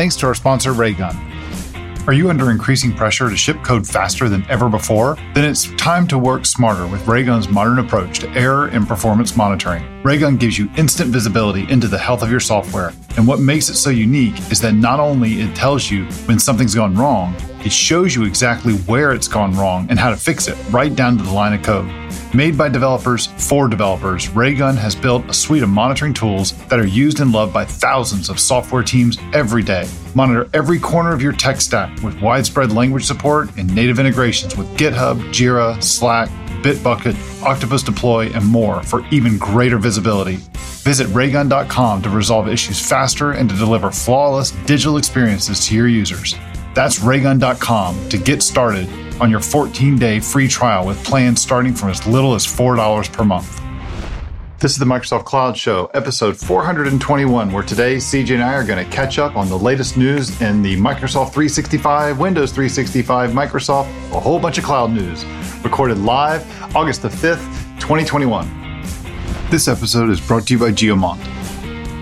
thanks to our sponsor, Raygun. Are you under increasing pressure to ship code faster than ever before? Then it's time to work smarter with Raygun's modern approach to error and performance monitoring. Raygun gives you instant visibility into the health of your software, and what makes it so unique is that not only it tells you when something's gone wrong, it shows you exactly where it's gone wrong and how to fix it right down to the line of code. Made by developers for developers, Raygun has built a suite of monitoring tools that are used and loved by thousands of software teams every day. Monitor every corner of your tech stack with widespread language support and native integrations with GitHub, Jira, Slack, Bitbucket, Octopus Deploy, and more for even greater visibility. Visit raygun.com to resolve issues faster and to deliver flawless digital experiences to your users. That's raygun.com to get started on your 14 day free trial with plans starting from as little as $4 per month. This is the Microsoft Cloud Show, episode 421, where today CJ and I are going to catch up on the latest news in the Microsoft 365, Windows 365, Microsoft, a whole bunch of cloud news. Recorded live August the 5th, 2021. This episode is brought to you by Geomant.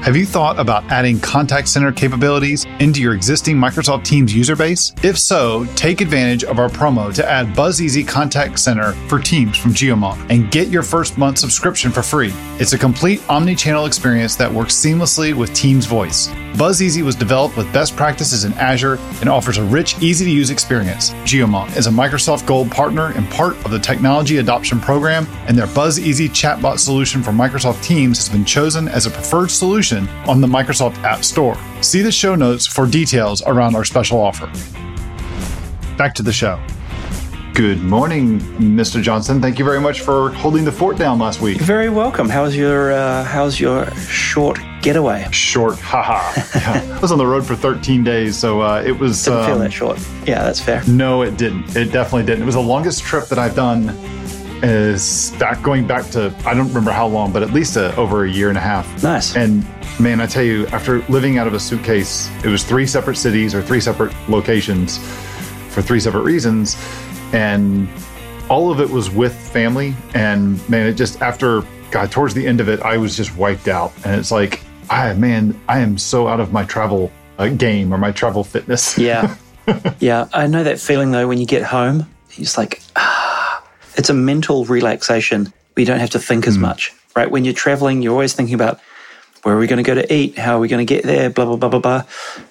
Have you thought about adding contact center capabilities into your existing Microsoft Teams user base? If so, take advantage of our promo to add BuzzEasy Contact Center for Teams from Geomant and get your first month subscription for free. It's a complete omni-channel experience that works seamlessly with Teams Voice. BuzzEasy was developed with best practices in Azure and offers a rich, easy-to-use experience. Geomant is a Microsoft Gold partner and part of the Technology Adoption Program, and their BuzzEasy chatbot solution for Microsoft Teams has been chosen as a preferred solution on the Microsoft App Store. See the show notes for details around our special offer. Back to the show. Good morning, Mr. Johnson. Thank you very much for holding the fort down last week. You're very welcome. How's your uh, How's your short getaway? Short, haha. yeah. I was on the road for 13 days, so uh, it was. Didn't um, feel that short. Yeah, that's fair. No, it didn't. It definitely didn't. It was the longest trip that I've done is back going back to I don't remember how long, but at least a, over a year and a half. Nice. And man, I tell you, after living out of a suitcase, it was three separate cities or three separate locations for three separate reasons, and all of it was with family. And man, it just after God towards the end of it, I was just wiped out, and it's like, I man, I am so out of my travel uh, game or my travel fitness. Yeah. yeah, I know that feeling though when you get home, you're like. Ah, it's a mental relaxation you don't have to think as mm. much, right? When you're traveling, you're always thinking about where are we going to go to eat? How are we going to get there? Blah, blah, blah, blah, blah,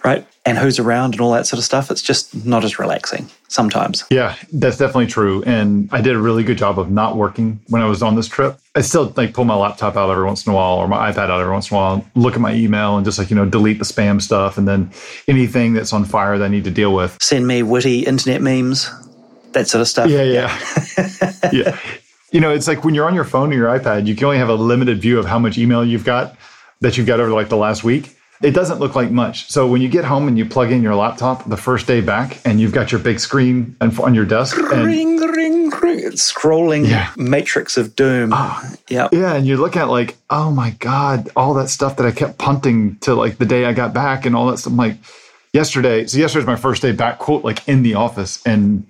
right? And who's around and all that sort of stuff. It's just not as relaxing sometimes. Yeah, that's definitely true. And I did a really good job of not working when I was on this trip. I still like pull my laptop out every once in a while or my iPad out every once in a while, look at my email and just like, you know, delete the spam stuff and then anything that's on fire that I need to deal with. Send me witty internet memes that sort of stuff. Yeah, yeah. yeah. You know, it's like when you're on your phone or your iPad, you can only have a limited view of how much email you've got that you've got over like the last week. It doesn't look like much. So when you get home and you plug in your laptop the first day back and you've got your big screen and on your desk. Ring, and, ring, ring. It's scrolling yeah. matrix of doom. Ah. Oh, yeah. Yeah. And you look at like, oh my God, all that stuff that I kept punting to like the day I got back and all that stuff. I'm like, yesterday, so yesterday's my first day back, quote, like in the office. And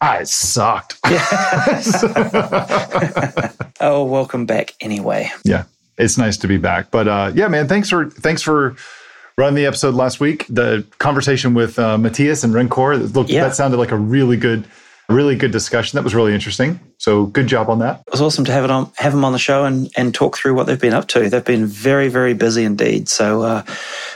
I sucked. oh, welcome back anyway. Yeah, it's nice to be back. But uh, yeah, man, thanks for thanks for running the episode last week. The conversation with uh, Matthias and Rencor, look, yeah. that sounded like a really good, really good discussion. That was really interesting. So good job on that. It was awesome to have it on, have them on the show and and talk through what they've been up to. They've been very, very busy indeed. So uh,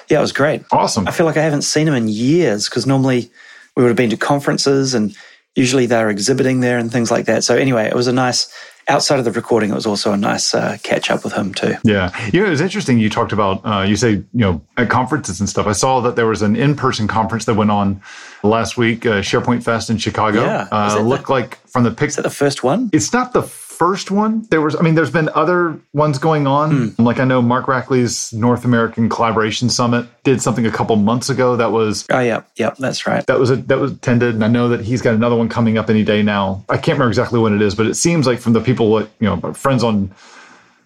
yeah, it was great. Awesome. I feel like I haven't seen them in years because normally we would have been to conferences and usually they're exhibiting there and things like that. So anyway, it was a nice outside of the recording. It was also a nice uh, catch up with him too. Yeah, yeah, it was interesting. You talked about uh, you say you know at conferences and stuff. I saw that there was an in person conference that went on last week, uh, SharePoint Fest in Chicago. Yeah, uh, looked the, like from the picture. Is that the first one? It's not the first one. There was, I mean, there's been other ones going on. Mm. Like I know Mark Rackley's North American Collaboration Summit did something a couple months ago that was. Oh yeah, yeah, that's right. That was a, that was attended, and I know that he's got another one coming up any day now. I can't remember exactly when it is, but it seems like from the people that you know, friends on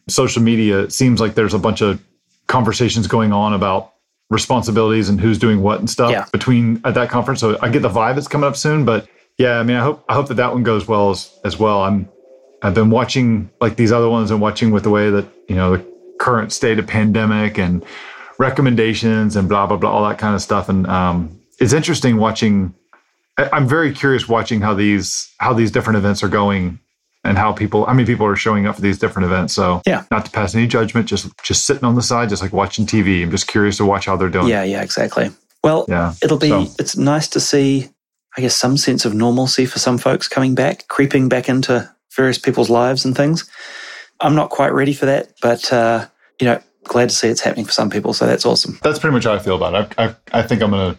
social media, it seems like there's a bunch of conversations going on about responsibilities and who's doing what and stuff yeah. between at that conference. So I get the vibe it's coming up soon, but yeah, I mean, I hope I hope that that one goes well as, as well. I'm I've been watching like these other ones and watching with the way that, you know, the current state of pandemic and recommendations and blah blah blah, all that kind of stuff. And um, it's interesting watching. I'm very curious watching how these how these different events are going and how people how many people are showing up for these different events so yeah not to pass any judgment just just sitting on the side just like watching tv i'm just curious to watch how they're doing yeah yeah exactly well yeah it'll be so. it's nice to see i guess some sense of normalcy for some folks coming back creeping back into various people's lives and things i'm not quite ready for that but uh you know glad to see it's happening for some people so that's awesome that's pretty much how i feel about it i, I, I think i'm gonna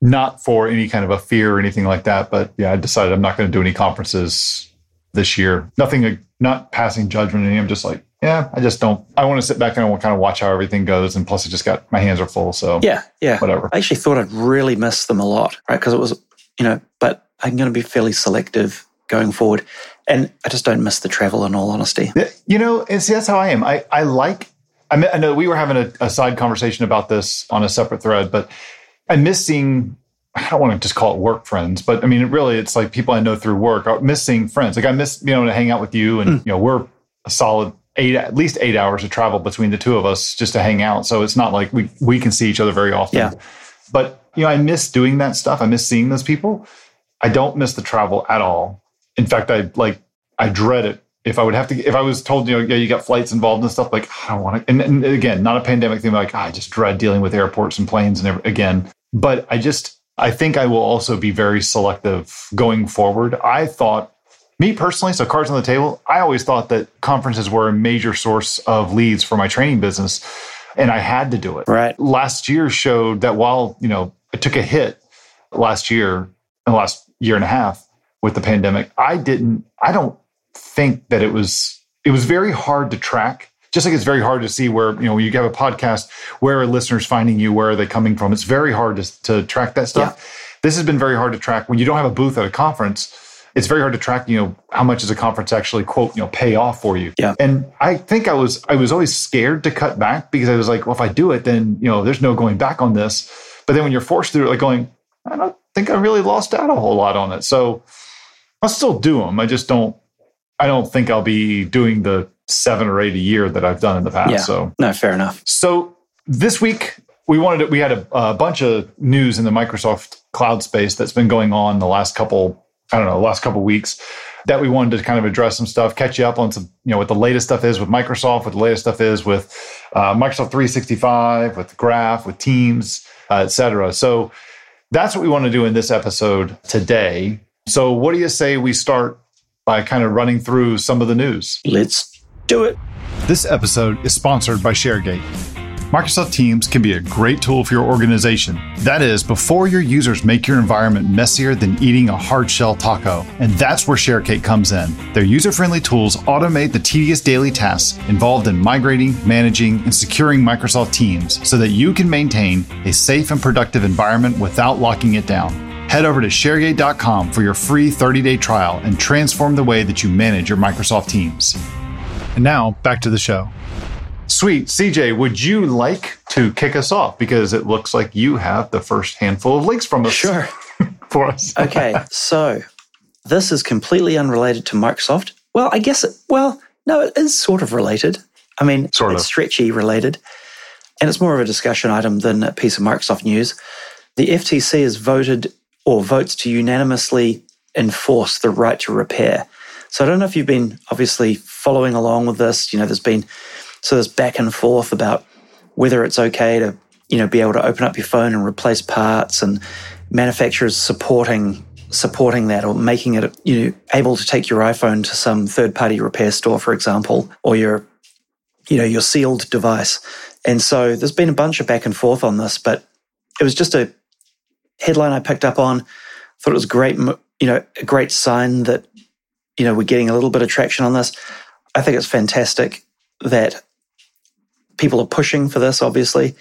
not for any kind of a fear or anything like that but yeah i decided i'm not going to do any conferences this year. Nothing, not passing judgment. And I'm just like, yeah, I just don't. I want to sit back and I want to kind of watch how everything goes. And plus, I just got my hands are full. So yeah, yeah, whatever. I actually thought I'd really miss them a lot, right? Because it was, you know, but I'm going to be fairly selective going forward, and I just don't miss the travel. In all honesty, you know, and see, that's how I am. I I like. I, mean, I know we were having a, a side conversation about this on a separate thread, but I miss seeing I don't want to just call it work friends, but I mean, it really, it's like people I know through work. I miss seeing friends. Like I miss, you know, to hang out with you, and mm. you know, we're a solid eight, at least eight hours of travel between the two of us just to hang out. So it's not like we we can see each other very often. Yeah. But you know, I miss doing that stuff. I miss seeing those people. I don't miss the travel at all. In fact, I like I dread it. If I would have to, if I was told, you know, yeah, you got flights involved and stuff, like I don't want to. And, and again, not a pandemic thing. Like I just dread dealing with airports and planes and every, again. But I just I think I will also be very selective going forward. I thought, me personally, so cards on the table, I always thought that conferences were a major source of leads for my training business. And I had to do it. Right. Last year showed that while, you know, it took a hit last year, the last year and a half with the pandemic, I didn't, I don't think that it was, it was very hard to track. Just like it's very hard to see where you know when you have a podcast where are listeners finding you where are they coming from? It's very hard to, to track that stuff. Yeah. this has been very hard to track. When you don't have a booth at a conference it's very hard to track you know how much does a conference actually quote you know pay off for you. Yeah. And i think i was i was always scared to cut back because i was like well if i do it then you know there's no going back on this. But then when you're forced through it like going i don't think i really lost out a whole lot on it. So i'll still do them i just don't i don't think i'll be doing the seven or eight a year that I've done in the past. Yeah. So no, fair enough. So this week we wanted to, we had a, a, bunch of news in the Microsoft cloud space that's been going on the last couple I don't know the last couple weeks that we wanted to kind of address some stuff, catch you up on some you know what the latest stuff is with Microsoft, what the latest stuff is with uh, Microsoft 365, with Graph, with Teams, uh, etc. So that's what we want to do in this episode today. So what do you say we start by kind of running through some of the news? Let's do it. This episode is sponsored by ShareGate. Microsoft Teams can be a great tool for your organization. That is, before your users make your environment messier than eating a hard shell taco. And that's where ShareGate comes in. Their user friendly tools automate the tedious daily tasks involved in migrating, managing, and securing Microsoft Teams so that you can maintain a safe and productive environment without locking it down. Head over to sharegate.com for your free 30 day trial and transform the way that you manage your Microsoft Teams. And now back to the show. Sweet. CJ, would you like to kick us off? Because it looks like you have the first handful of links from us. Sure. for us. okay. So this is completely unrelated to Microsoft. Well, I guess, it, well, no, it is sort of related. I mean, sort it's of. stretchy related. And it's more of a discussion item than a piece of Microsoft news. The FTC has voted or votes to unanimously enforce the right to repair. So I don't know if you've been obviously following along with this. You know, there's been so there's back and forth about whether it's okay to you know be able to open up your phone and replace parts, and manufacturers supporting supporting that or making it you know able to take your iPhone to some third party repair store, for example, or your you know your sealed device. And so there's been a bunch of back and forth on this, but it was just a headline I picked up on. Thought it was great, you know, a great sign that you know, we're getting a little bit of traction on this. I think it's fantastic that people are pushing for this, obviously.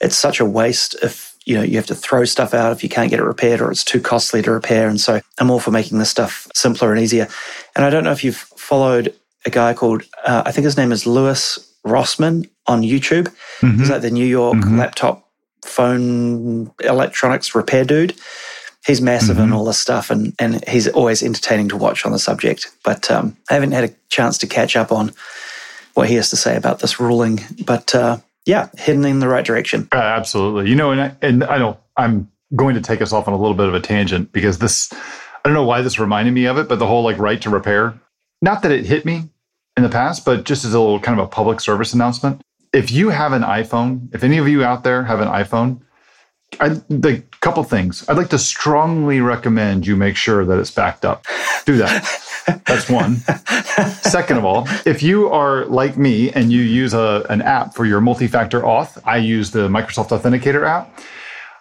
It's such a waste if, you know, you have to throw stuff out if you can't get it repaired or it's too costly to repair. And so I'm all for making this stuff simpler and easier. And I don't know if you've followed a guy called, uh, I think his name is Louis Rossmann on YouTube. Mm-hmm. He's like the New York mm-hmm. laptop phone electronics repair dude he's massive mm-hmm. in all this stuff and, and he's always entertaining to watch on the subject. But um, I haven't had a chance to catch up on what he has to say about this ruling. But uh, yeah, heading in the right direction. Uh, absolutely. You know, and I, and I don't, I'm going to take us off on a little bit of a tangent because this, I don't know why this reminded me of it, but the whole like right to repair, not that it hit me in the past, but just as a little kind of a public service announcement. If you have an iPhone, if any of you out there have an iPhone, I, the couple things. I'd like to strongly recommend you make sure that it's backed up. Do that. That's one. Second of all, if you are like me and you use a, an app for your multi factor auth, I use the Microsoft Authenticator app.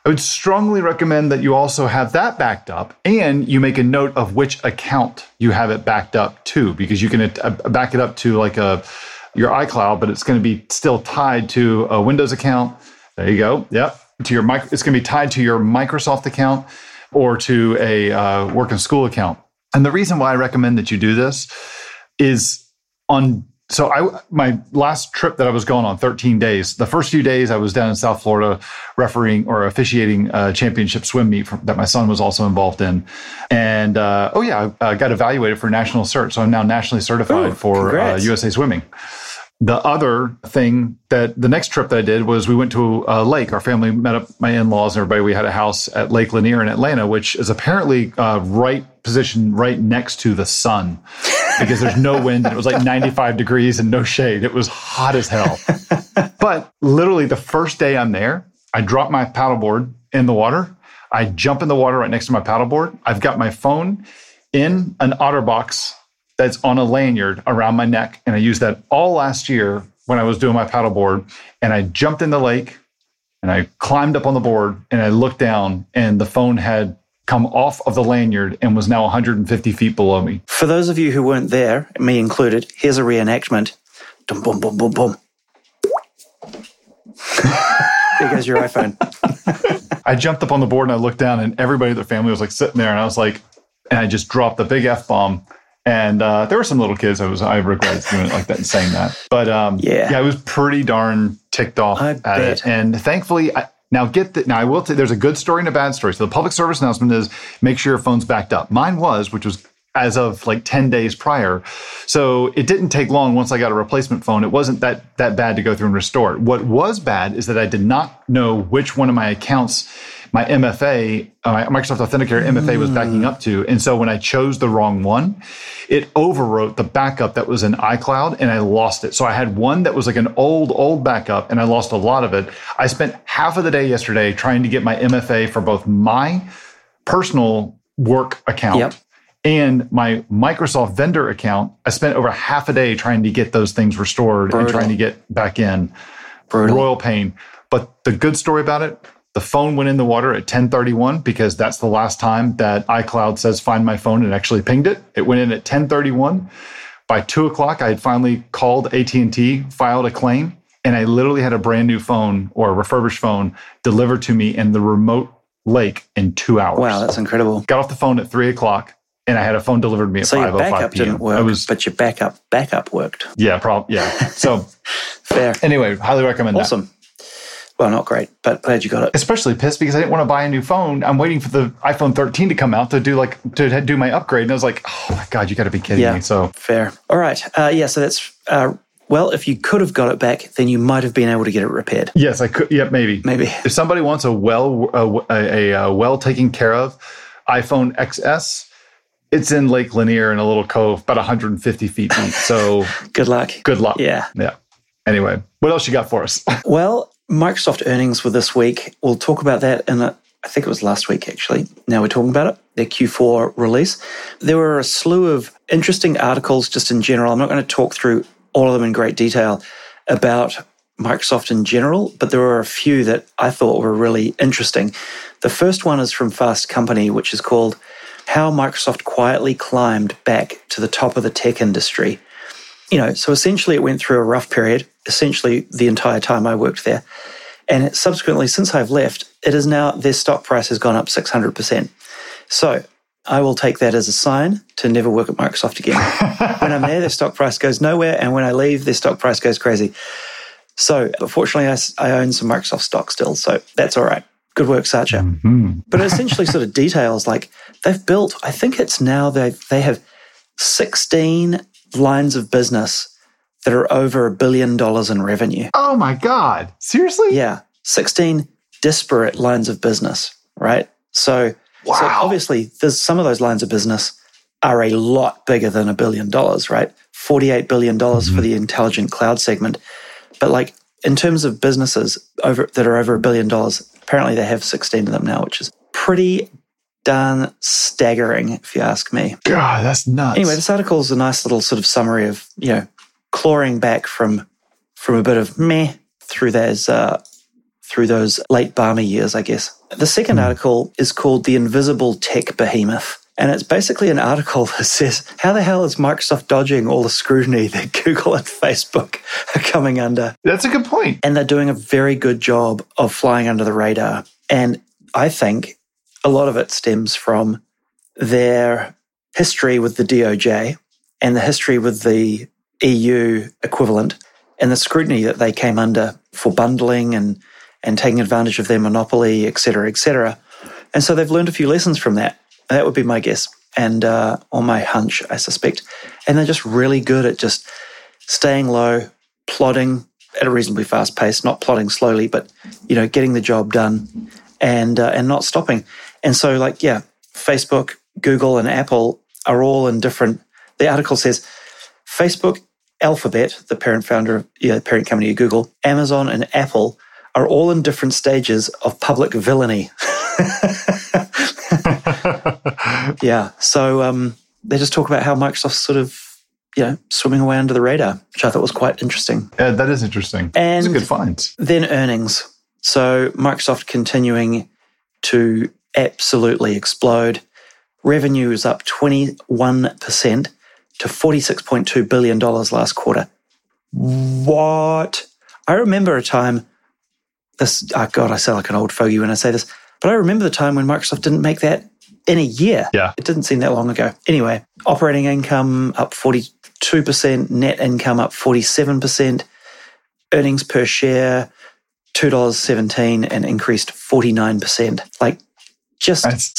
I would strongly recommend that you also have that backed up and you make a note of which account you have it backed up to because you can uh, back it up to like a your iCloud, but it's going to be still tied to a Windows account. There you go. Yep. To your it's going to be tied to your Microsoft account or to a uh, work and school account. And the reason why I recommend that you do this is on so I my last trip that I was going on 13 days. The first few days I was down in South Florida refereeing or officiating a championship swim meet from, that my son was also involved in. And uh, oh yeah, I uh, got evaluated for national cert, so I'm now nationally certified Ooh, for uh, USA Swimming. The other thing that the next trip that I did was we went to a lake. Our family met up, my in laws and everybody. We had a house at Lake Lanier in Atlanta, which is apparently uh, right positioned right next to the sun because there's no wind and it was like 95 degrees and no shade. It was hot as hell. but literally, the first day I'm there, I drop my paddleboard in the water. I jump in the water right next to my paddleboard. I've got my phone in an OtterBox that's on a lanyard around my neck. And I used that all last year when I was doing my paddleboard. And I jumped in the lake and I climbed up on the board and I looked down and the phone had come off of the lanyard and was now 150 feet below me. For those of you who weren't there, me included, here's a reenactment. Dum, boom, boom, boom, boom. there goes your iPhone. I jumped up on the board and I looked down and everybody in the family was like sitting there and I was like, and I just dropped the big F bomb and uh, there were some little kids. I was I regret doing it like that and saying that. But um, yeah, yeah, I was pretty darn ticked off I at bet. it. And thankfully, I, now get that. Now I will. T- there's a good story and a bad story. So the public service announcement is make sure your phone's backed up. Mine was, which was as of like 10 days prior. So it didn't take long once I got a replacement phone. It wasn't that that bad to go through and restore it. What was bad is that I did not know which one of my accounts my MFA, uh, my Microsoft Authenticator MFA was backing up to. And so when I chose the wrong one, it overwrote the backup that was in iCloud and I lost it. So I had one that was like an old, old backup and I lost a lot of it. I spent half of the day yesterday trying to get my MFA for both my personal work account yep and my Microsoft vendor account, I spent over half a day trying to get those things restored Brutal. and trying to get back in. Brutal. Royal pain. But the good story about it, the phone went in the water at 1031 because that's the last time that iCloud says find my phone and actually pinged it. It went in at 1031. By two o'clock, I had finally called AT&T, filed a claim, and I literally had a brand new phone or a refurbished phone delivered to me in the remote lake in two hours. Wow, that's incredible. Got off the phone at three o'clock and I had a phone delivered to me at so 5:05 your oh backup p.m. didn't work, was, but your backup backup worked. Yeah, probably. Yeah. So fair. Anyway, highly recommend awesome. that. Well, not great, but glad you got it. Especially pissed because I didn't want to buy a new phone. I'm waiting for the iPhone 13 to come out to do like to do my upgrade, and I was like, oh my god, you got to be kidding yeah, me. So fair. All right. Uh, yeah. So that's. Uh, well, if you could have got it back, then you might have been able to get it repaired. Yes, I could. Yeah, maybe. Maybe. If somebody wants a well a, a, a well taken care of iPhone XS, it's in Lake Lanier in a little cove, about 150 feet deep. So good luck. Good luck. Yeah. Yeah. Anyway, what else you got for us? well, Microsoft earnings were this week. We'll talk about that in a, I think it was last week actually. Now we're talking about it, their Q4 release. There were a slew of interesting articles just in general. I'm not going to talk through all of them in great detail about Microsoft in general, but there were a few that I thought were really interesting. The first one is from Fast Company, which is called how Microsoft quietly climbed back to the top of the tech industry. You know, so essentially it went through a rough period, essentially the entire time I worked there. And subsequently, since I've left, it is now their stock price has gone up 600%. So I will take that as a sign to never work at Microsoft again. when I'm there, their stock price goes nowhere. And when I leave, their stock price goes crazy. So, fortunately, I, I own some Microsoft stock still. So that's all right. Good work, Satya. Mm-hmm. But essentially sort of details like they've built, I think it's now they they have 16 lines of business that are over a billion dollars in revenue. Oh my God. Seriously? Yeah. 16 disparate lines of business, right? So, wow. so obviously, there's some of those lines of business are a lot bigger than a billion dollars, right? $48 billion mm-hmm. for the intelligent cloud segment. But like in terms of businesses over that are over a billion dollars, apparently they have 16 of them now, which is pretty darn staggering, if you ask me. God, that's nuts. Anyway, this article is a nice little sort of summary of, you know, clawing back from from a bit of meh through those uh, through those late Ballmer years, I guess. The second mm. article is called The Invisible Tech Behemoth. And it's basically an article that says, How the hell is Microsoft dodging all the scrutiny that Google and Facebook are coming under? That's a good point. And they're doing a very good job of flying under the radar. And I think a lot of it stems from their history with the DOJ and the history with the EU equivalent and the scrutiny that they came under for bundling and, and taking advantage of their monopoly, et cetera, et cetera. And so they've learned a few lessons from that. That would be my guess and uh, or my hunch, I suspect. And they're just really good at just staying low, plodding at a reasonably fast pace, not plodding slowly, but you know, getting the job done and uh, and not stopping. And so, like, yeah, Facebook, Google, and Apple are all in different. The article says Facebook, Alphabet, the parent founder, yeah, parent company of Google, Amazon, and Apple are all in different stages of public villainy. yeah. So um, they just talk about how Microsoft's sort of, you know, swimming away under the radar, which I thought was quite interesting. Yeah, that is interesting. And it's a good find. Then earnings. So Microsoft continuing to absolutely explode. Revenue is up 21% to $46.2 billion last quarter. What? I remember a time, this, oh God, I sound like an old fogey when I say this, but I remember the time when Microsoft didn't make that in a year. Yeah. It didn't seem that long ago. Anyway, operating income up 42%, net income up 47%, earnings per share $2.17 and increased 49%. Like just That's,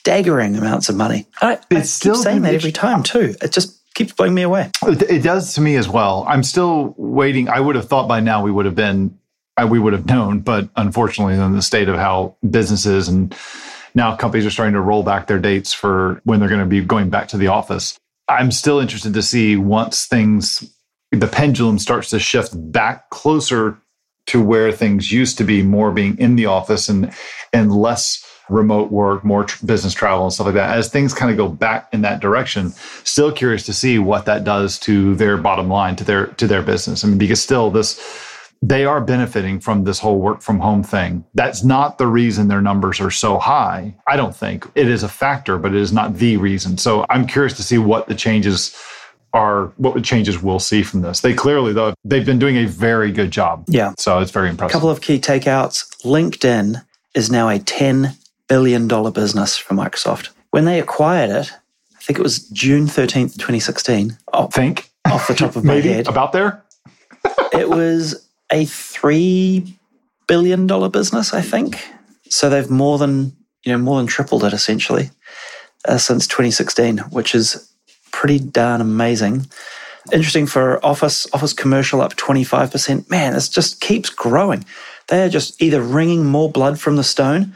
staggering amounts of money. I, I still keep saying that every time too. It just keeps blowing me away. It does to me as well. I'm still waiting. I would have thought by now we would have been, uh, we would have known, but unfortunately, in the state of how businesses and now companies are starting to roll back their dates for when they're going to be going back to the office. I'm still interested to see once things, the pendulum starts to shift back closer to where things used to be, more being in the office and and less remote work, more tr- business travel and stuff like that. As things kind of go back in that direction, still curious to see what that does to their bottom line, to their to their business. I mean, because still this they are benefiting from this whole work from home thing. That's not the reason their numbers are so high. I don't think it is a factor, but it is not the reason. So I'm curious to see what the changes are, what the changes we'll see from this. They clearly, though, they've been doing a very good job. Yeah. So it's very impressive. A couple of key takeouts. LinkedIn is now a $10 billion dollar business for Microsoft. When they acquired it, I think it was June 13th, 2016. Oh, think off the top of my head. About there? it was a $3 billion business, I think. So they've more than, you know, more than tripled it essentially uh, since 2016, which is pretty darn amazing. Interesting for Office, Office Commercial up 25%. Man, this just keeps growing. They are just either wringing more blood from the stone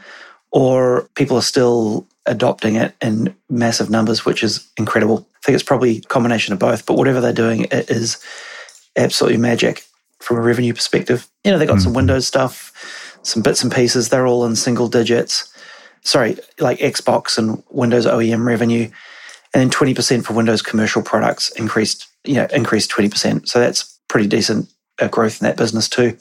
or people are still adopting it in massive numbers, which is incredible. I think it's probably a combination of both, but whatever they're doing, it is absolutely magic from a revenue perspective. You know, they got mm-hmm. some Windows stuff, some bits and pieces. They're all in single digits. Sorry, like Xbox and Windows OEM revenue, and then twenty percent for Windows commercial products increased. You know, increased twenty percent. So that's pretty decent uh, growth in that business too.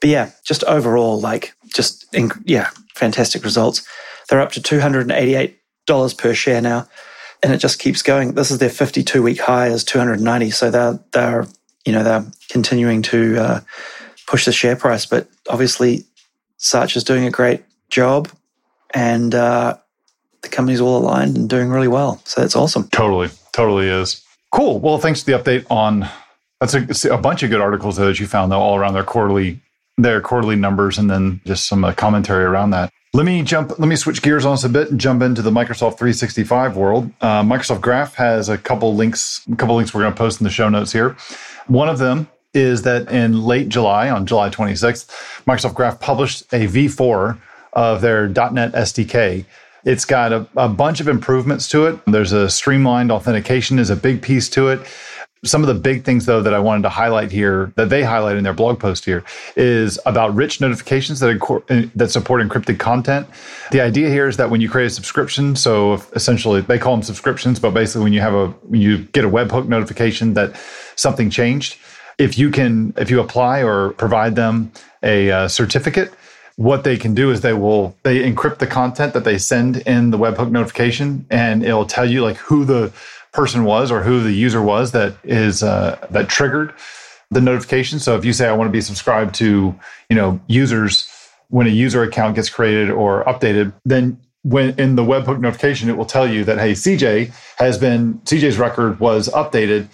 But yeah, just overall, like just yeah, fantastic results. They're up to two hundred and eighty-eight dollars per share now, and it just keeps going. This is their fifty-two week high is two hundred ninety. So they're they're you know, they're continuing to uh, push the share price. But obviously, Satya is doing a great job, and uh, the company's all aligned and doing really well. So that's awesome. Totally, totally is cool. Well, thanks for the update on. That's a, a bunch of good articles that you found though, all around their quarterly their quarterly numbers, and then just some uh, commentary around that. Let me jump. Let me switch gears on us a bit and jump into the Microsoft 365 world. Uh, Microsoft Graph has a couple links. A couple links we're going to post in the show notes here. One of them is that in late July, on July 26th, Microsoft Graph published a V4 of their .NET SDK. It's got a, a bunch of improvements to it. There's a streamlined authentication is a big piece to it. Some of the big things, though, that I wanted to highlight here, that they highlight in their blog post here, is about rich notifications that, that support encrypted content. The idea here is that when you create a subscription, so essentially they call them subscriptions, but basically when you have a when you get a webhook notification that something changed, if you can if you apply or provide them a uh, certificate, what they can do is they will they encrypt the content that they send in the webhook notification, and it'll tell you like who the person was or who the user was that is uh, that triggered the notification. So if you say I want to be subscribed to, you know, users when a user account gets created or updated, then when in the webhook notification it will tell you that hey, CJ has been CJ's record was updated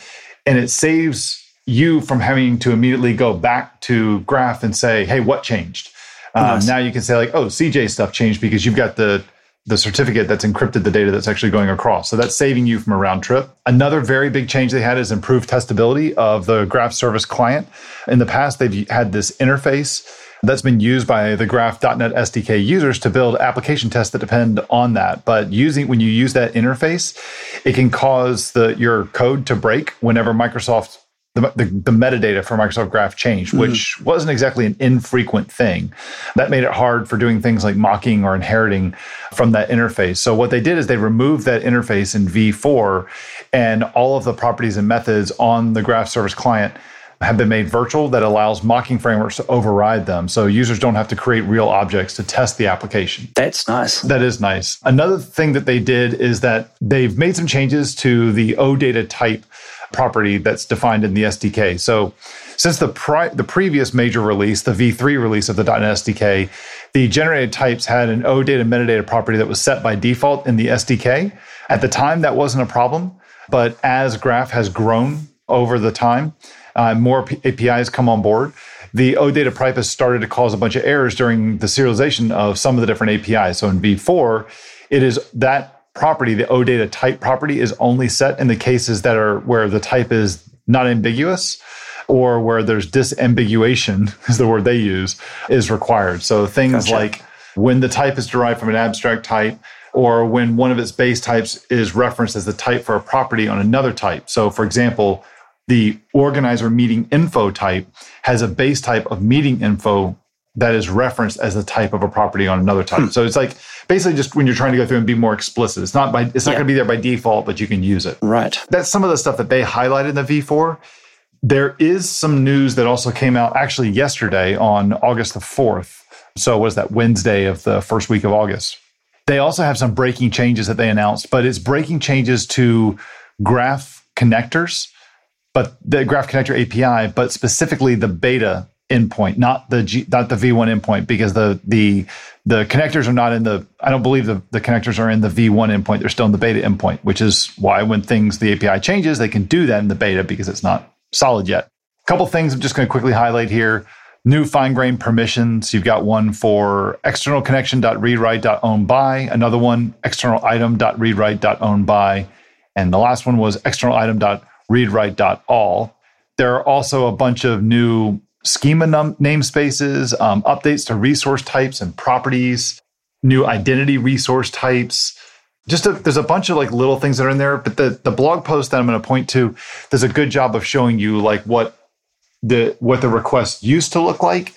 and it saves you from having to immediately go back to graph and say, hey, what changed? Um, nice. Now you can say like, oh, CJ stuff changed because you've got the the certificate that's encrypted the data that's actually going across. So that's saving you from a round trip. Another very big change they had is improved testability of the Graph Service client. In the past, they've had this interface that's been used by the graph.net SDK users to build application tests that depend on that. But using when you use that interface, it can cause the your code to break whenever Microsoft the, the, the, metadata for Microsoft Graph changed, mm-hmm. which wasn't exactly an infrequent thing. That made it hard for doing things like mocking or inheriting from that interface. So what they did is they removed that interface in V4 and all of the properties and methods on the Graph Service client have been made virtual that allows mocking frameworks to override them. So users don't have to create real objects to test the application. That's nice. That is nice. Another thing that they did is that they've made some changes to the OData type property that's defined in the SDK. So since the pri- the previous major release, the V3 release of the .NET SDK, the generated types had an OData metadata property that was set by default in the SDK. At the time, that wasn't a problem, but as Graph has grown over the time, uh, more P- APIs come on board. The OData type has started to cause a bunch of errors during the serialization of some of the different APIs. So in V4, it is that property, the OData type property, is only set in the cases that are where the type is not ambiguous or where there's disambiguation, is the word they use, is required. So things gotcha. like when the type is derived from an abstract type, or when one of its base types is referenced as the type for a property on another type. So, for example, the organizer meeting info type has a base type of meeting info that is referenced as the type of a property on another type. Hmm. So it's like basically just when you're trying to go through and be more explicit. It's not by it's not yeah. going to be there by default, but you can use it. Right. That's some of the stuff that they highlighted in the V4. There is some news that also came out actually yesterday on August the 4th. So was that Wednesday of the first week of August. They also have some breaking changes that they announced, but it's breaking changes to graph connectors, but the graph connector API, but specifically the beta endpoint, not the G, not the V1 endpoint, because the the the connectors are not in the. I don't believe the the connectors are in the V1 endpoint. They're still in the beta endpoint, which is why when things the API changes, they can do that in the beta because it's not solid yet. A couple things I'm just going to quickly highlight here. New fine grained permissions. You've got one for external connection.readwrite.owned by, another one external item.readwrite.owned by, and the last one was external item.readwrite.all. There are also a bunch of new schema num- namespaces, um, updates to resource types and properties, new identity resource types. Just a, there's a bunch of like little things that are in there, but the the blog post that I'm going to point to does a good job of showing you like what the what the request used to look like.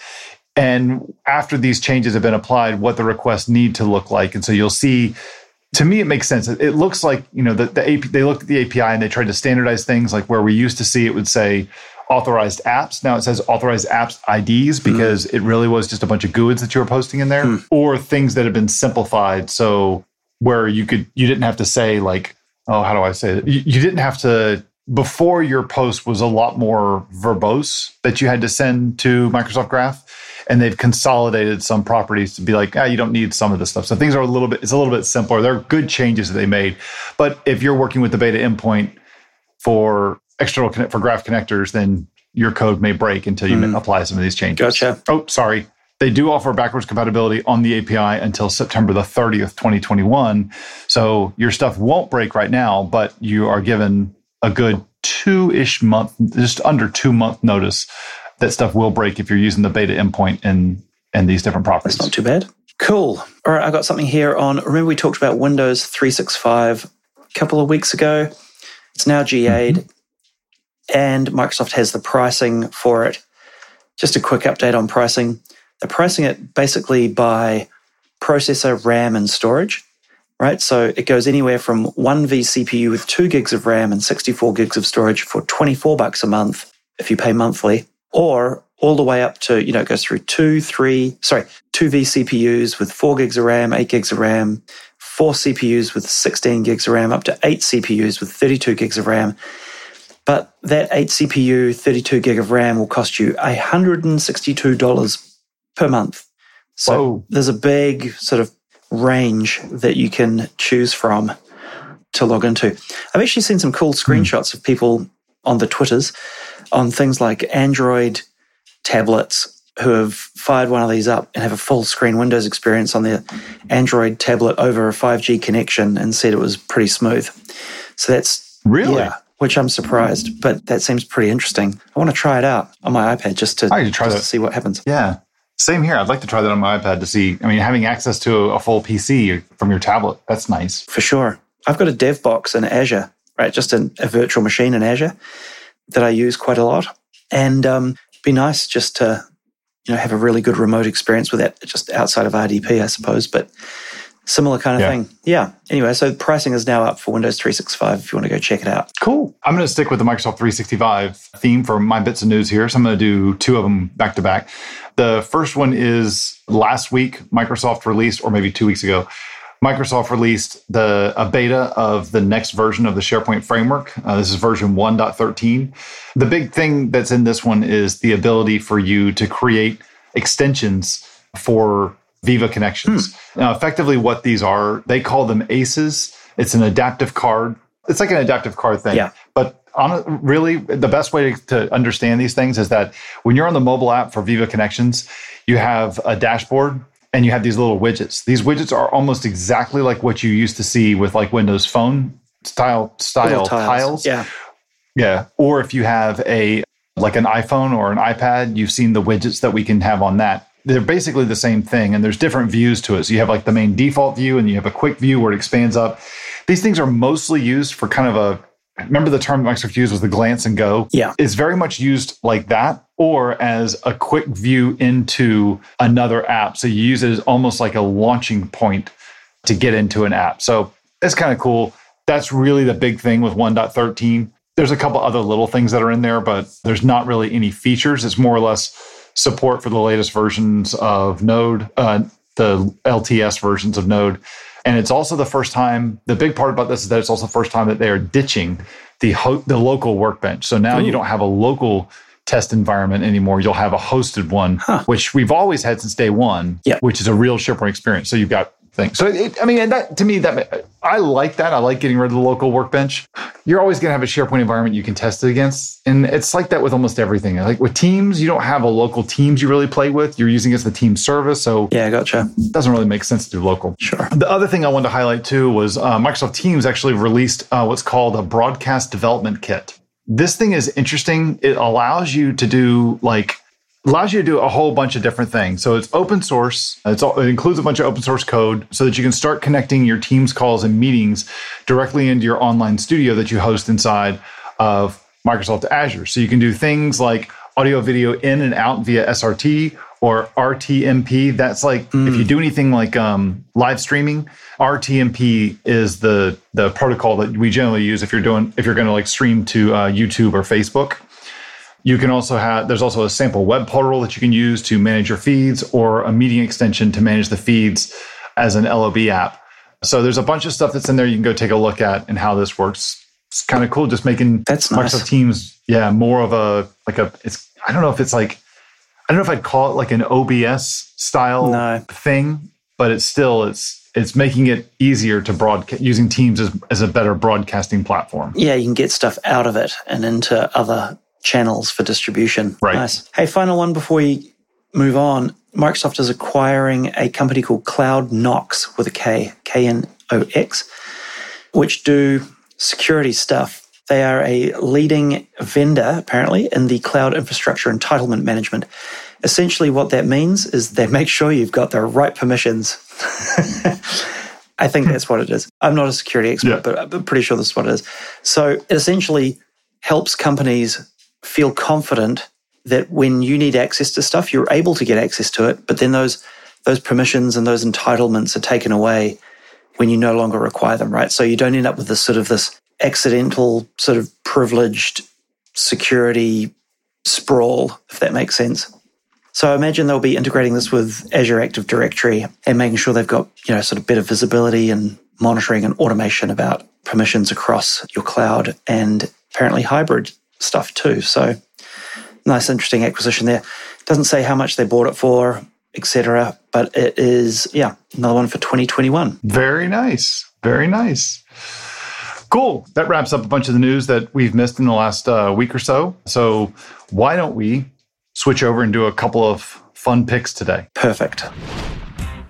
And after these changes have been applied what the requests need to look like. And so you'll see to me it makes sense. It looks like you know the, the AP, they looked at the api and they tried to standardize things like where we used to see it would say authorized apps. Now it says authorized apps IDs hmm. because mm. it really was just a bunch of GUIDs that you were posting in there, mm. or things that have been simplified. So where you could you didn't have to say like, oh, how do I say it? You, you didn't have to before your post was a lot more verbose that you had to send to Microsoft Graph. And they've consolidated some properties to be like, ah, you don't need some of this stuff. So things are a little bit, it's a little bit simpler. There are good changes that they made. But if you're working with the beta endpoint for external connect for graph connectors, then your code may break until you mm. apply some of these changes. Gotcha. Oh, sorry. They do offer backwards compatibility on the API until September the 30th, 2021. So your stuff won't break right now, but you are given a good two ish month, just under two month notice that stuff will break if you're using the beta endpoint in, in these different properties. That's not too bad. Cool. All right, I got something here on. Remember, we talked about Windows 365 a couple of weeks ago. It's now GA'd, mm-hmm. And Microsoft has the pricing for it. Just a quick update on pricing. They're pricing it basically by processor, RAM, and storage, right? So it goes anywhere from one vCPU with two gigs of RAM and 64 gigs of storage for 24 bucks a month if you pay monthly, or all the way up to, you know, it goes through two, three, sorry, two vCPUs with four gigs of RAM, eight gigs of RAM, four CPUs with 16 gigs of RAM, up to eight CPUs with 32 gigs of RAM. But that eight CPU, 32 gig of RAM will cost you $162 per month. So Whoa. there's a big sort of range that you can choose from to log into. I've actually seen some cool hmm. screenshots of people on the Twitters on things like Android tablets who have fired one of these up and have a full screen Windows experience on their Android tablet over a 5G connection and said it was pretty smooth. So that's really, yeah, which I'm surprised, but that seems pretty interesting. I want to try it out on my iPad just to, I to try just to see what happens. Yeah. Same here. I'd like to try that on my iPad to see. I mean, having access to a full PC from your tablet, that's nice. For sure. I've got a dev box in Azure, right? Just a, a virtual machine in Azure that I use quite a lot. And um, be nice just to you know have a really good remote experience with that just outside of RDP, I suppose. But similar kind of yeah. thing. Yeah. Anyway, so pricing is now up for Windows 365 if you want to go check it out. Cool. I'm going to stick with the Microsoft 365 theme for my bits of news here. So I'm going to do two of them back to back. The first one is last week, Microsoft released, or maybe two weeks ago, Microsoft released the a beta of the next version of the SharePoint framework. Uh, this is version 1.13. The big thing that's in this one is the ability for you to create extensions for Viva connections. Hmm. Now, effectively, what these are, they call them ACEs. It's an adaptive card. It's like an adaptive card thing. Yeah. But on, really, the best way to, to understand these things is that when you're on the mobile app for Viva Connections, you have a dashboard and you have these little widgets. These widgets are almost exactly like what you used to see with like Windows Phone style style tiles. tiles. Yeah. Yeah. Or if you have a like an iPhone or an iPad, you've seen the widgets that we can have on that. They're basically the same thing and there's different views to it. So you have like the main default view and you have a quick view where it expands up. These things are mostly used for kind of a remember the term Microsoft used was the glance and go. Yeah. It's very much used like that or as a quick view into another app. So you use it as almost like a launching point to get into an app. So it's kind of cool. That's really the big thing with 1.13. There's a couple other little things that are in there, but there's not really any features. It's more or less support for the latest versions of Node, uh, the LTS versions of Node. And it's also the first time, the big part about this is that it's also the first time that they are ditching the, ho- the local workbench. So now Ooh. you don't have a local test environment anymore. You'll have a hosted one, huh. which we've always had since day one, yeah. which is a real SharePoint experience. So you've got thing. So it, I mean, and that to me, that I like that. I like getting rid of the local workbench. You're always going to have a SharePoint environment you can test it against, and it's like that with almost everything. Like with Teams, you don't have a local Teams you really play with. You're using it as the team service, so yeah, gotcha. It doesn't really make sense to do local. Sure. The other thing I wanted to highlight too was uh, Microsoft Teams actually released uh, what's called a broadcast development kit. This thing is interesting. It allows you to do like allows you to do a whole bunch of different things. So it's open source. It's all, it includes a bunch of open source code so that you can start connecting your Teams calls and meetings directly into your online studio that you host inside of Microsoft Azure. So you can do things like audio video in and out via SRT or RTMP. That's like mm. if you do anything like um, live streaming, RTMP is the the protocol that we generally use if you're doing if you're going to like stream to uh, YouTube or Facebook. You can also have, there's also a sample web portal that you can use to manage your feeds or a meeting extension to manage the feeds as an LOB app. So there's a bunch of stuff that's in there you can go take a look at and how this works. It's kind of cool just making that's Microsoft nice. Teams, yeah, more of a, like a, it's, I don't know if it's like, I don't know if I'd call it like an OBS style no. thing, but it's still, it's, it's making it easier to broadcast using Teams as, as a better broadcasting platform. Yeah, you can get stuff out of it and into other channels for distribution. Right. Nice. Hey, final one before we move on. Microsoft is acquiring a company called Cloud Knox with a K, K N O X, which do security stuff. They are a leading vendor, apparently, in the cloud infrastructure entitlement management. Essentially, what that means is they make sure you've got the right permissions. I think that's what it is. I'm not a security expert, yeah. but I'm pretty sure this is what it is. So it essentially helps companies feel confident that when you need access to stuff, you're able to get access to it. But then those those permissions and those entitlements are taken away when you no longer require them, right? So you don't end up with this sort of this accidental sort of privileged security sprawl, if that makes sense. So I imagine they'll be integrating this with Azure Active Directory and making sure they've got, you know, sort of better visibility and monitoring and automation about permissions across your cloud and apparently hybrid stuff too. So nice, interesting acquisition there. Doesn't say how much they bought it for, etc. But it is, yeah, another one for 2021. Very nice. Very nice. Cool. That wraps up a bunch of the news that we've missed in the last uh, week or so. So why don't we switch over and do a couple of fun picks today? Perfect.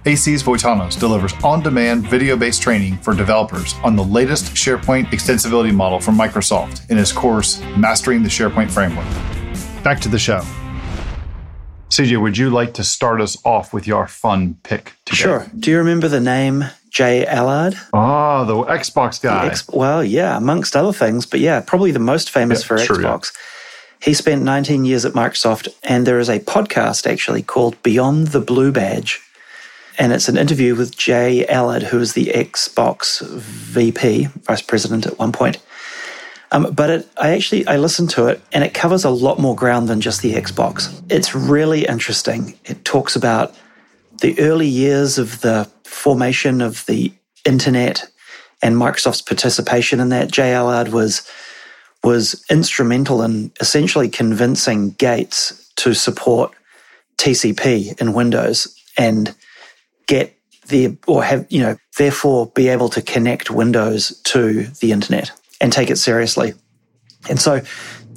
AC's Voitanos delivers on demand video based training for developers on the latest SharePoint extensibility model from Microsoft in his course, Mastering the SharePoint Framework. Back to the show. CJ, would you like to start us off with your fun pick today? Sure. Do you remember the name J Allard? Oh, the Xbox guy. The X- well, yeah, amongst other things, but yeah, probably the most famous yeah, for sure, Xbox. Yeah. He spent 19 years at Microsoft, and there is a podcast actually called Beyond the Blue Badge. And it's an interview with J Allard, who was the Xbox VP, vice president at one point. Um, but it, I actually I listened to it, and it covers a lot more ground than just the Xbox. It's really interesting. It talks about the early years of the formation of the internet and Microsoft's participation in that. J Allard was was instrumental in essentially convincing Gates to support TCP in Windows and get the or have you know therefore be able to connect Windows to the internet and take it seriously. And so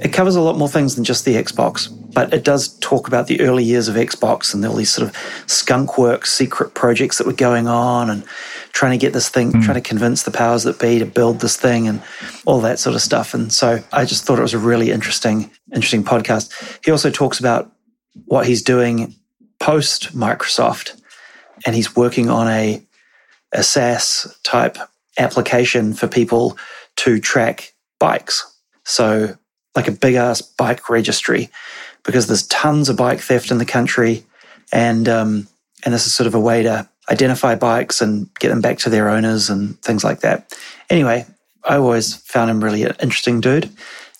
it covers a lot more things than just the Xbox, but it does talk about the early years of Xbox and all these sort of skunk work secret projects that were going on and trying to get this thing, mm. trying to convince the powers that be to build this thing and all that sort of stuff. And so I just thought it was a really interesting, interesting podcast. He also talks about what he's doing post Microsoft and he's working on a, a SaaS type application for people to track bikes. So, like a big ass bike registry, because there's tons of bike theft in the country, and um, and this is sort of a way to identify bikes and get them back to their owners and things like that. Anyway, I always found him really an interesting dude,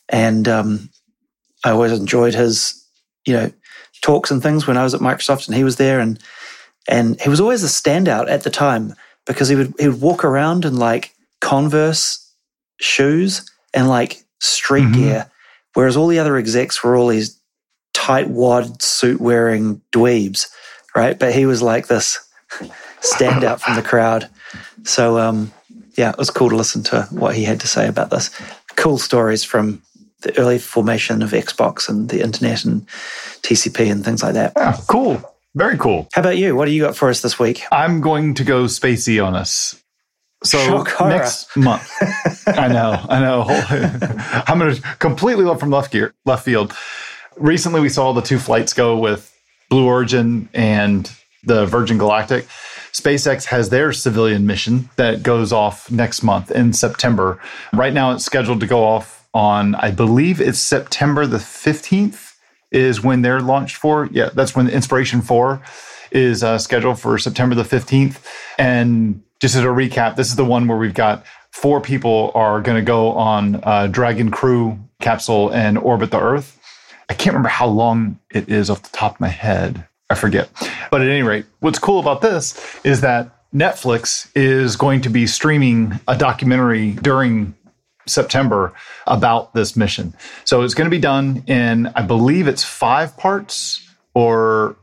and um, I always enjoyed his, you know, talks and things when I was at Microsoft and he was there, and and he was always a standout at the time because he would he would walk around in like Converse shoes and like street mm-hmm. gear, whereas all the other execs were all these tight wad suit wearing dweebs, right? But he was like this standout from the crowd. So um, yeah, it was cool to listen to what he had to say about this. Cool stories from the early formation of Xbox and the internet and TCP and things like that. Yeah, cool. Very cool. How about you? What do you got for us this week? I'm going to go spacey on us. So next month, I know, I know. I'm going to completely left from left gear, left field. Recently, we saw the two flights go with Blue Origin and the Virgin Galactic. SpaceX has their civilian mission that goes off next month in September. Right now, it's scheduled to go off on, I believe it's September the 15th is when they're launched for. Yeah, that's when Inspiration 4 is uh, scheduled for September the 15th. And just as a recap, this is the one where we've got four people are going to go on a Dragon Crew capsule and orbit the Earth. I can't remember how long it is off the top of my head. I forget. But at any rate, what's cool about this is that Netflix is going to be streaming a documentary during September about this mission. So it's going to be done in, I believe it's five parts, or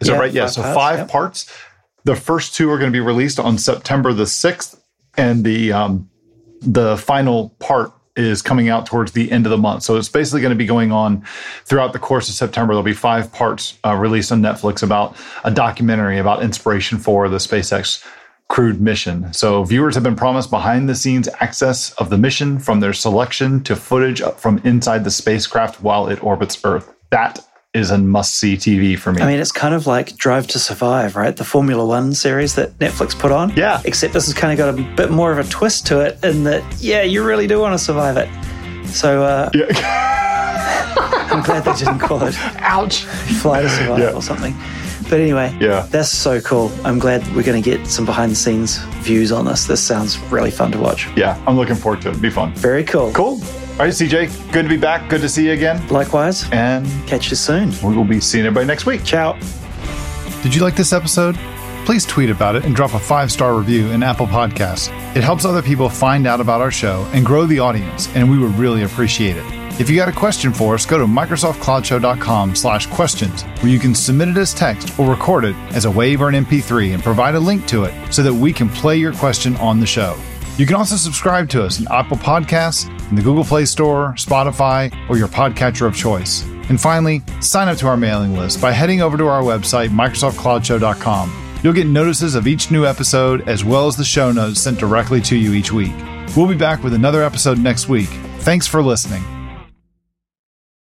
is yeah, that right? Yeah, so parts, five yep. parts. The first two are going to be released on September the 6th, and the um, the final part is coming out towards the end of the month. So it's basically going to be going on throughout the course of September. There'll be five parts uh, released on Netflix about a documentary about Inspiration 4 the SpaceX crewed mission. So viewers have been promised behind the scenes access of the mission from their selection to footage from inside the spacecraft while it orbits Earth. That is a must see TV for me. I mean, it's kind of like Drive to Survive, right? The Formula One series that Netflix put on. Yeah. Except this has kind of got a bit more of a twist to it in that, yeah, you really do want to survive it. So, uh, yeah. I'm glad they didn't call it Ouch. Fly to Survive Yeah. or something. But anyway, Yeah. that's so cool. I'm glad we're going to get some behind the scenes views on this. This sounds really fun to watch. Yeah, I'm looking forward to it. It'll be fun. Very cool. Cool. All right, CJ, good to be back. Good to see you again. Likewise, And catch you soon. we will be seeing everybody next week. Ciao. Did you like this episode? Please tweet about it and drop a five star review in Apple Podcasts. It helps other people find out about our show and grow the audience, and we would really appreciate it. If you got a question for us, go to microsoftcloudshow.com slash questions, where you can submit it as text or record it as a WAV or an MP3 and provide a link to it so that we can play your question on the show. You can also subscribe to us in Apple Podcasts, in the Google Play Store, Spotify, or your podcatcher of choice. And finally, sign up to our mailing list by heading over to our website, MicrosoftCloudShow.com. You'll get notices of each new episode as well as the show notes sent directly to you each week. We'll be back with another episode next week. Thanks for listening.